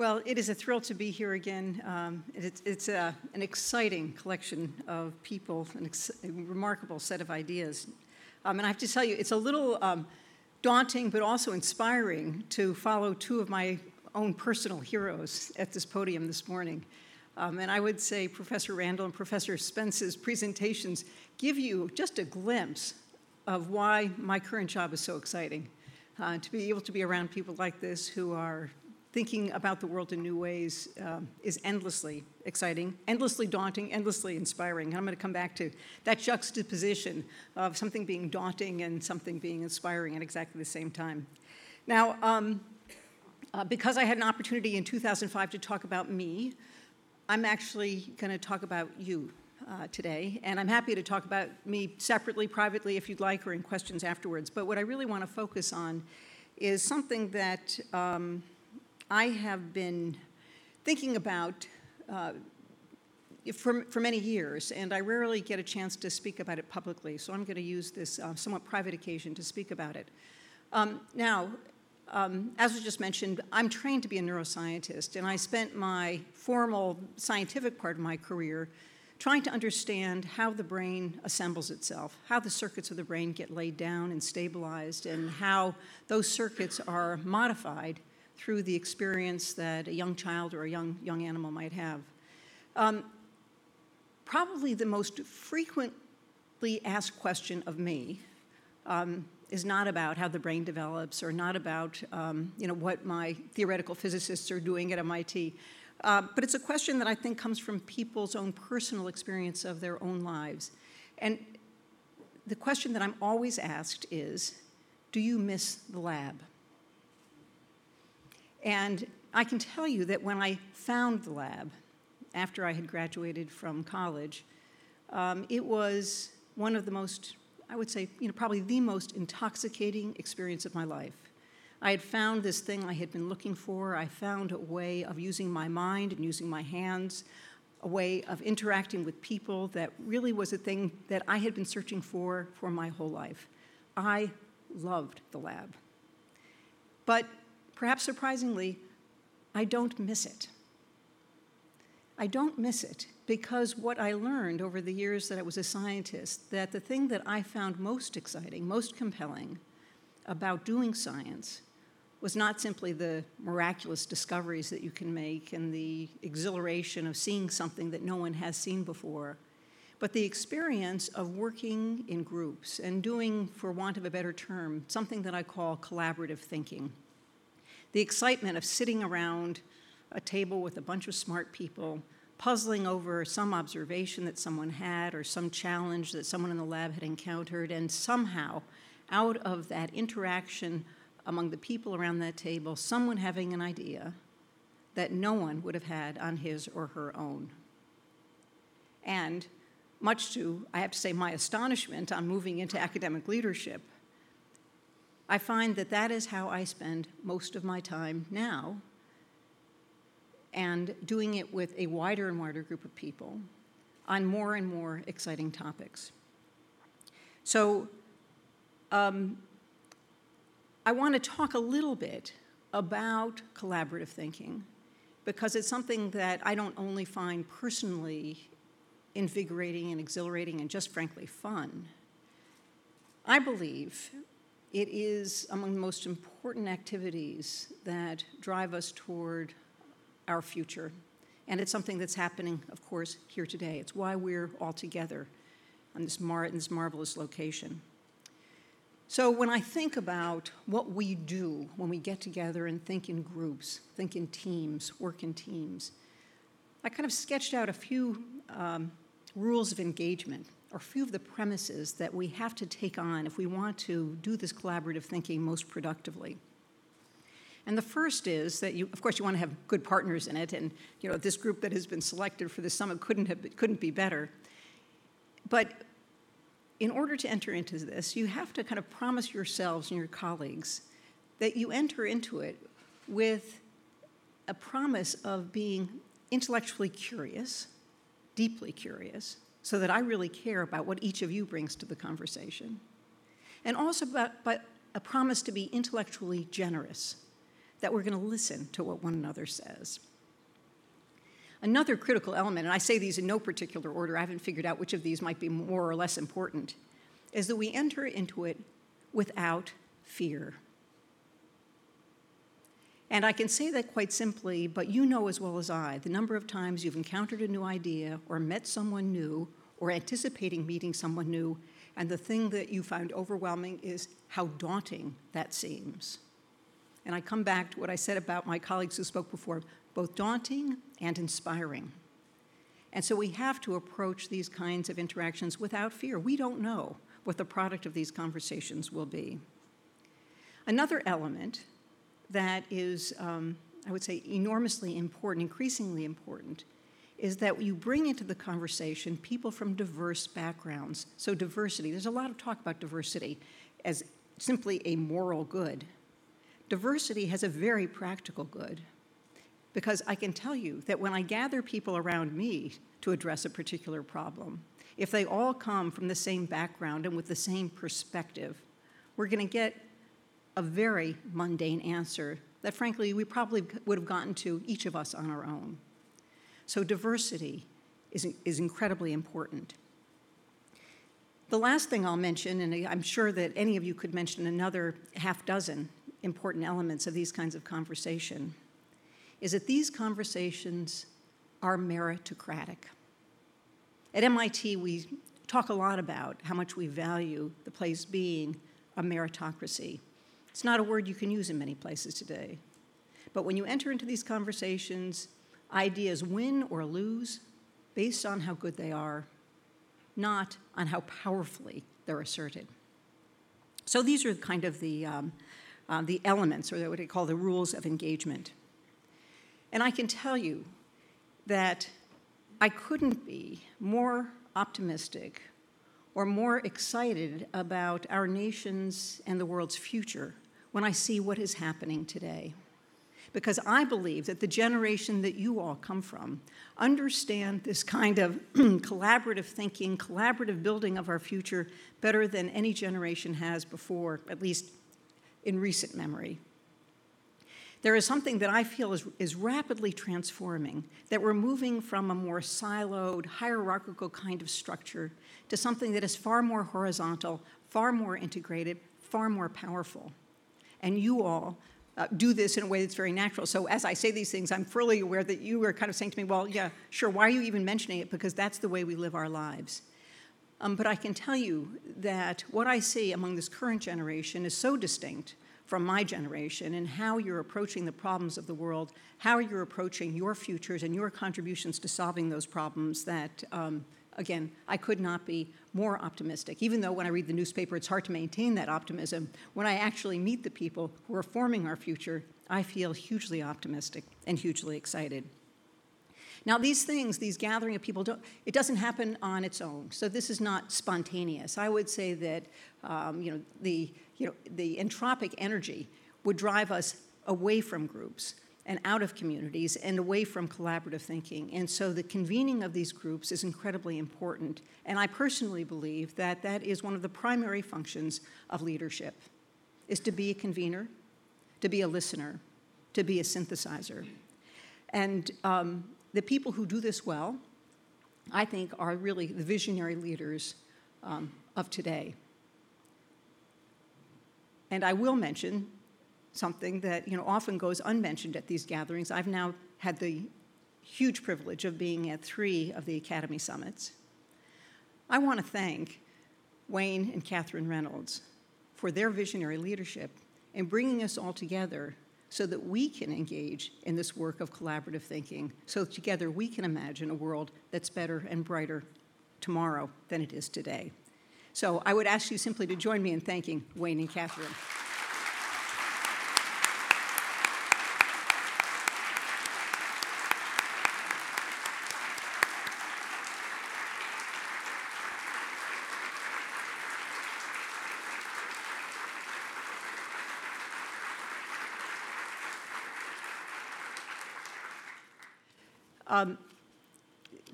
Well, it is a thrill to be here again. Um, it's it's a, an exciting collection of people, an ex- a remarkable set of ideas. Um, and I have to tell you, it's a little um, daunting but also inspiring to follow two of my own personal heroes at this podium this morning. Um, and I would say Professor Randall and Professor Spence's presentations give you just a glimpse of why my current job is so exciting. Uh, to be able to be around people like this who are thinking about the world in new ways um, is endlessly exciting, endlessly daunting, endlessly inspiring. And I'm going to come back to that juxtaposition of something being daunting and something being inspiring at exactly the same time. Now, um, uh, because I had an opportunity in 2005 to talk about me, I'm actually going to talk about you uh, today. And I'm happy to talk about me separately, privately, if you'd like, or in questions afterwards. But what I really want to focus on is something that. Um, I have been thinking about uh, for, for many years, and I rarely get a chance to speak about it publicly, so I'm going to use this uh, somewhat private occasion to speak about it. Um, now, um, as was just mentioned, I'm trained to be a neuroscientist, and I spent my formal scientific part of my career trying to understand how the brain assembles itself, how the circuits of the brain get laid down and stabilized, and how those circuits are modified through the experience that a young child or a young, young animal might have. Um, probably the most frequently asked question of me um, is not about how the brain develops or not about um, you know, what my theoretical physicists are doing at MIT. Uh, but it's a question that I think comes from people's own personal experience of their own lives. And the question that I'm always asked is Do you miss the lab? And I can tell you that when I found the lab, after I had graduated from college, um, it was one of the most, I would say, you know, probably the most intoxicating experience of my life. I had found this thing I had been looking for. I found a way of using my mind and using my hands, a way of interacting with people that really was a thing that I had been searching for for my whole life. I loved the lab. But perhaps surprisingly, I don't miss it. I don't miss it because what I learned over the years that I was a scientist, that the thing that I found most exciting, most compelling about doing science was not simply the miraculous discoveries that you can make and the exhilaration of seeing something that no one has seen before, but the experience of working in groups and doing, for want of a better term, something that I call collaborative thinking the excitement of sitting around a table with a bunch of smart people, puzzling over some observation that someone had or some challenge that someone in the lab had encountered, and somehow, out of that interaction among the people around that table, someone having an idea that no one would have had on his or her own. And much to, I have to say, my astonishment on moving into academic leadership, I find that that is how I spend most of my time now, and doing it with a wider and wider group of people on more and more exciting topics. So, um, I want to talk a little bit about collaborative thinking because it's something that I don't only find personally invigorating and exhilarating and just frankly fun. I believe it is among the most important activities that drive us toward our future. And it's something that's happening, of course, here today. It's why we're all together on this, mar- in this marvelous location. So, when I think about what we do when we get together and think in groups, think in teams, work in teams, I kind of sketched out a few um, rules of engagement are a few of the premises that we have to take on if we want to do this collaborative thinking most productively. And the first is that you, of course, you want to have good partners in it, and you know this group that has been selected for the summit couldn't have couldn't be better. But in order to enter into this, you have to kind of promise yourselves and your colleagues that you enter into it with a promise of being intellectually curious, deeply curious, so that I really care about what each of you brings to the conversation. And also about, but a promise to be intellectually generous, that we're going to listen to what one another says. Another critical element, and I say these in no particular order, I haven't figured out which of these might be more or less important, is that we enter into it without fear. And I can say that quite simply, but you know as well as I the number of times you've encountered a new idea or met someone new or anticipating meeting someone new, and the thing that you find overwhelming is how daunting that seems. And I come back to what I said about my colleagues who spoke before both daunting and inspiring. And so we have to approach these kinds of interactions without fear. We don't know what the product of these conversations will be. Another element that is, um, I would say, enormously important, increasingly important, is that you bring into the conversation people from diverse backgrounds. So, diversity, there's a lot of talk about diversity as simply a moral good. Diversity has a very practical good because I can tell you that when I gather people around me to address a particular problem, if they all come from the same background and with the same perspective, we're going to get a very mundane answer that, frankly, we probably would have gotten to each of us on our own. So, diversity is, is incredibly important. The last thing I'll mention, and I'm sure that any of you could mention another half dozen important elements of these kinds of conversation, is that these conversations are meritocratic. At MIT, we talk a lot about how much we value the place being a meritocracy. It's not a word you can use in many places today. But when you enter into these conversations, ideas win or lose based on how good they are, not on how powerfully they're asserted. So these are kind of the, um, uh, the elements, or what they call the rules of engagement. And I can tell you that I couldn't be more optimistic or more excited about our nation's and the world's future when I see what is happening today. Because I believe that the generation that you all come from understand this kind of collaborative thinking, collaborative building of our future better than any generation has before, at least in recent memory. There is something that I feel is, is rapidly transforming, that we're moving from a more siloed, hierarchical kind of structure to something that is far more horizontal, far more integrated, far more powerful. And you all uh, do this in a way that's very natural. So as I say these things, I'm fully aware that you are kind of saying to me, well, yeah, sure, why are you even mentioning it? Because that's the way we live our lives. Um, but I can tell you that what I see among this current generation is so distinct from my generation and how you're approaching the problems of the world, how you're approaching your futures and your contributions to solving those problems that, um, again, I could not be more optimistic. Even though when I read the newspaper, it's hard to maintain that optimism, when I actually meet the people who are forming our future, I feel hugely optimistic and hugely excited. Now, these things, these gathering of people, it doesn't happen on its own. So this is not spontaneous. I would say that um, you know, the, you know, the entropic energy would drive us away from groups and out of communities and away from collaborative thinking. And so the convening of these groups is incredibly important. And I personally believe that that is one of the primary functions of leadership, is to be a convener, to be a listener, to be a synthesizer. And um, the people who do this well, I think, are really the visionary leaders um, of today. And I will mention something that you know often goes unmentioned at these gatherings. I've now had the huge privilege of being at three of the Academy Summits. I want to thank Wayne and Catherine Reynolds for their visionary leadership in bringing us all together so that we can engage in this work of collaborative thinking, so together we can imagine a world that's better and brighter tomorrow than it is today. So I would ask you simply to join me in thanking Wayne and Catherine. Um,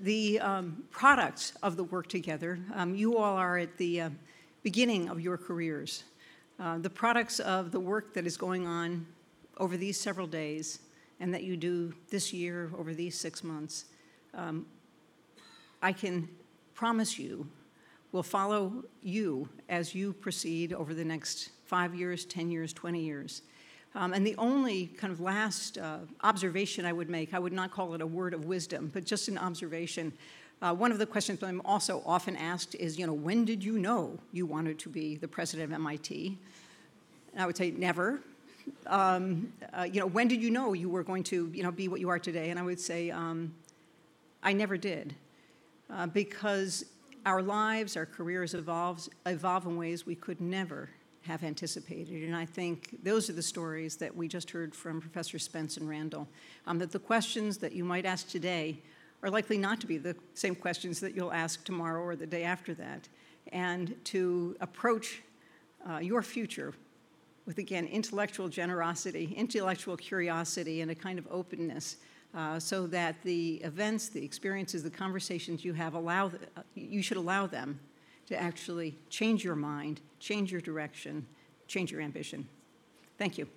the um, products of the work together, um, you all are at the uh, beginning of your careers. Uh, the products of the work that is going on over these several days and that you do this year over these six months, um, I can promise you will follow you as you proceed over the next five years, 10 years, 20 years. Um, and the only kind of last uh, observation I would make, I would not call it a word of wisdom, but just an observation. Uh, one of the questions I'm also often asked is, you know, when did you know you wanted to be the president of MIT? And I would say never. Um, uh, you know, when did you know you were going to, you know, be what you are today? And I would say, um, I never did, uh, because our lives, our careers evolves, evolve in ways we could never have anticipated. And I think those are the stories that we just heard from Professor Spence and Randall. Um, that the questions that you might ask today are likely not to be the same questions that you'll ask tomorrow or the day after that. And to approach uh, your future with, again, intellectual generosity, intellectual curiosity, and a kind of openness. Uh, so that the events, the experiences, the conversations you have allow, uh, you should allow them to actually change your mind, change your direction, change your ambition. Thank you.